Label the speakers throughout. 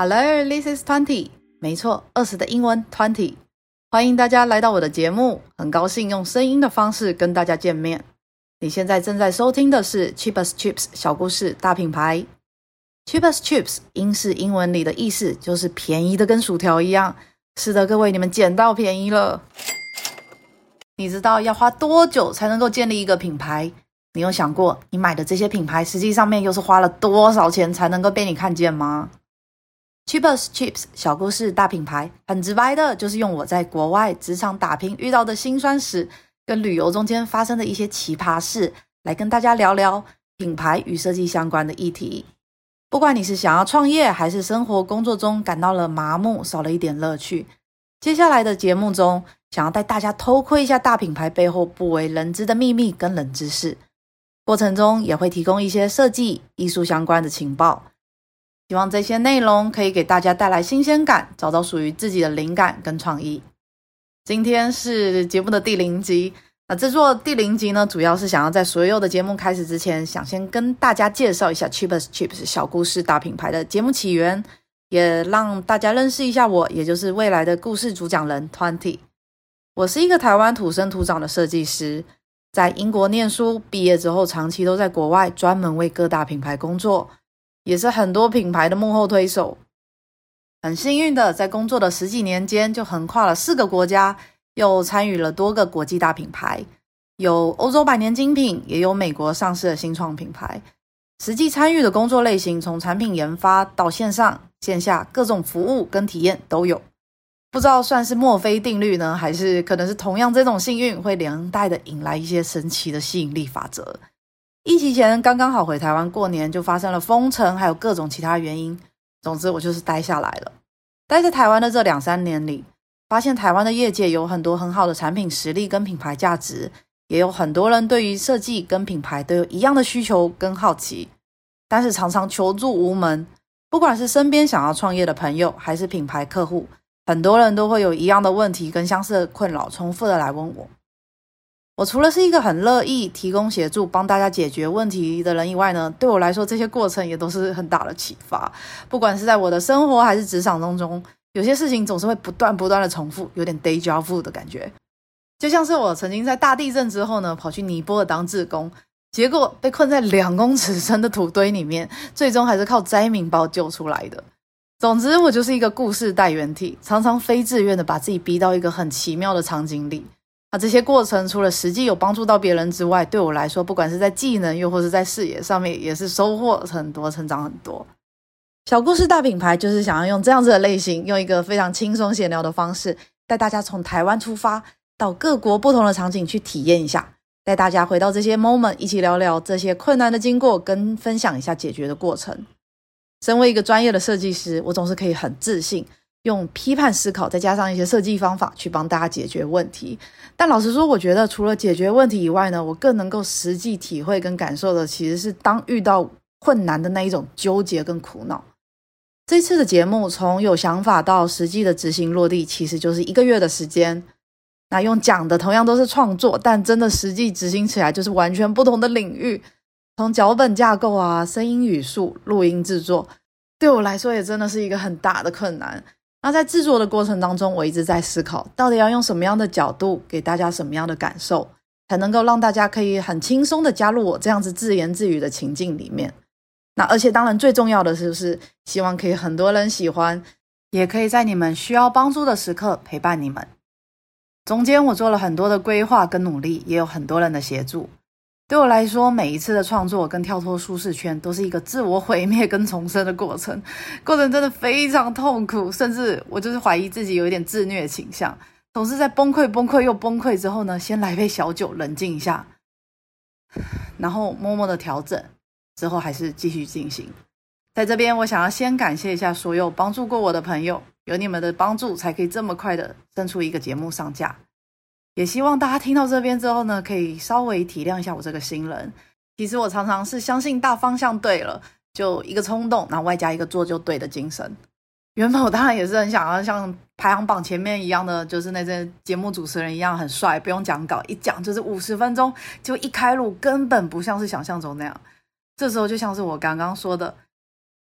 Speaker 1: Hello, this is Twenty。没错，二十的英文 Twenty。欢迎大家来到我的节目，很高兴用声音的方式跟大家见面。你现在正在收听的是 Cheapest Chips 小故事大品牌。Cheapest Chips 英式英文里的意思就是便宜的跟薯条一样。是的，各位，你们捡到便宜了。你知道要花多久才能够建立一个品牌？你有想过，你买的这些品牌实际上面又是花了多少钱才能够被你看见吗 Cheaper's Chips 小故事大品牌，很直白的，就是用我在国外职场打拼遇到的辛酸史，跟旅游中间发生的一些奇葩事，来跟大家聊聊品牌与设计相关的议题。不管你是想要创业，还是生活工作中感到了麻木，少了一点乐趣，接下来的节目中，想要带大家偷窥一下大品牌背后不为人知的秘密跟冷知识，过程中也会提供一些设计、艺术相关的情报。希望这些内容可以给大家带来新鲜感，找到属于自己的灵感跟创意。今天是节目的第零集，那制作第零集呢，主要是想要在所有的节目开始之前，想先跟大家介绍一下 Cheap as Chips 小故事大品牌的节目起源，也让大家认识一下我，也就是未来的故事主讲人 Twenty。我是一个台湾土生土长的设计师，在英国念书，毕业之后长期都在国外，专门为各大品牌工作。也是很多品牌的幕后推手，很幸运的在工作的十几年间，就横跨了四个国家，又参与了多个国际大品牌，有欧洲百年精品，也有美国上市的新创品牌。实际参与的工作类型，从产品研发到线上线下各种服务跟体验都有。不知道算是墨菲定律呢，还是可能是同样这种幸运会连带的引来一些神奇的吸引力法则。疫情前刚刚好回台湾过年，就发生了封城，还有各种其他原因。总之，我就是待下来了。待在台湾的这两三年里，发现台湾的业界有很多很好的产品实力跟品牌价值，也有很多人对于设计跟品牌都有一样的需求跟好奇，但是常常求助无门。不管是身边想要创业的朋友，还是品牌客户，很多人都会有一样的问题跟相似的困扰，重复的来问我。我除了是一个很乐意提供协助、帮大家解决问题的人以外呢，对我来说，这些过程也都是很大的启发。不管是在我的生活还是职场当中，有些事情总是会不断不断的重复，有点 day job 的感觉。就像是我曾经在大地震之后呢，跑去尼泊尔当志工，结果被困在两公尺深的土堆里面，最终还是靠灾民把我救出来的。总之，我就是一个故事代原体，常常非自愿的把自己逼到一个很奇妙的场景里。那这些过程除了实际有帮助到别人之外，对我来说，不管是在技能又或是在视野上面，也是收获很多，成长很多。小故事大品牌就是想要用这样子的类型，用一个非常轻松闲聊的方式，带大家从台湾出发，到各国不同的场景去体验一下，带大家回到这些 moment，一起聊聊这些困难的经过，跟分享一下解决的过程。身为一个专业的设计师，我总是可以很自信。用批判思考，再加上一些设计方法去帮大家解决问题。但老实说，我觉得除了解决问题以外呢，我更能够实际体会跟感受的，其实是当遇到困难的那一种纠结跟苦恼。这次的节目从有想法到实际的执行落地，其实就是一个月的时间。那用讲的同样都是创作，但真的实际执行起来就是完全不同的领域。从脚本架构啊、声音语速、录音制作，对我来说也真的是一个很大的困难。那在制作的过程当中，我一直在思考，到底要用什么样的角度，给大家什么样的感受，才能够让大家可以很轻松的加入我这样子自言自语的情境里面。那而且当然最重要的是，是希望可以很多人喜欢，也可以在你们需要帮助的时刻陪伴你们。中间我做了很多的规划跟努力，也有很多人的协助。对我来说，每一次的创作跟跳脱舒适圈都是一个自我毁灭跟重生的过程，过程真的非常痛苦，甚至我就是怀疑自己有一点自虐倾向，总是在崩溃、崩溃又崩溃之后呢，先来杯小酒冷静一下，然后默默的调整，之后还是继续进行。在这边，我想要先感谢一下所有帮助过我的朋友，有你们的帮助，才可以这么快的生出一个节目上架。也希望大家听到这边之后呢，可以稍微体谅一下我这个新人。其实我常常是相信大方向对了，就一个冲动，然后外加一个做就对的精神。原本我当然也是很想要像排行榜前面一样的，就是那些节目主持人一样很帅，不用讲稿，一讲就是五十分钟，就一开路根本不像是想象中那样。这时候就像是我刚刚说的，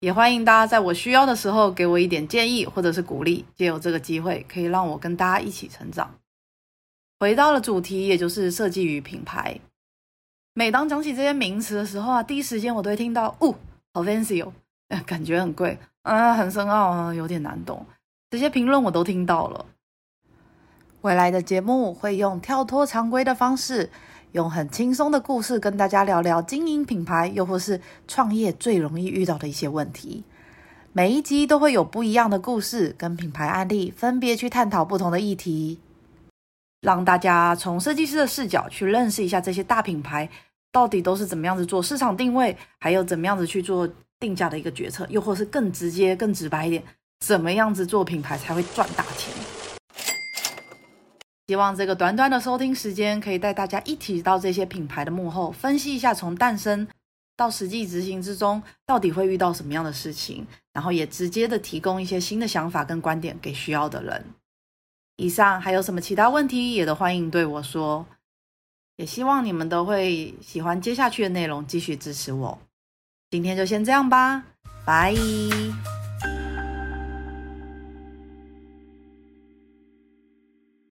Speaker 1: 也欢迎大家在我需要的时候给我一点建议或者是鼓励，借由这个机会可以让我跟大家一起成长。回到了主题，也就是设计与品牌。每当讲起这些名词的时候啊，第一时间我都会听到，哦，好 fancy 哦，感觉很贵，啊，很深奥啊，有点难懂。这些评论我都听到了。未来的节目会用跳脱常规的方式，用很轻松的故事跟大家聊聊经营品牌，又或是创业最容易遇到的一些问题。每一集都会有不一样的故事跟品牌案例，分别去探讨不同的议题，让大家从设计师的视角去认识一下这些大品牌。到底都是怎么样子做市场定位，还有怎么样子去做定价的一个决策，又或是更直接、更直白一点，怎么样子做品牌才会赚大钱？希望这个短短的收听时间可以带大家一起到这些品牌的幕后，分析一下从诞生到实际执行之中，到底会遇到什么样的事情，然后也直接的提供一些新的想法跟观点给需要的人。以上还有什么其他问题，也都欢迎对我说。也希望你们都会喜欢接下去的内容，继续支持我。今天就先这样吧，拜。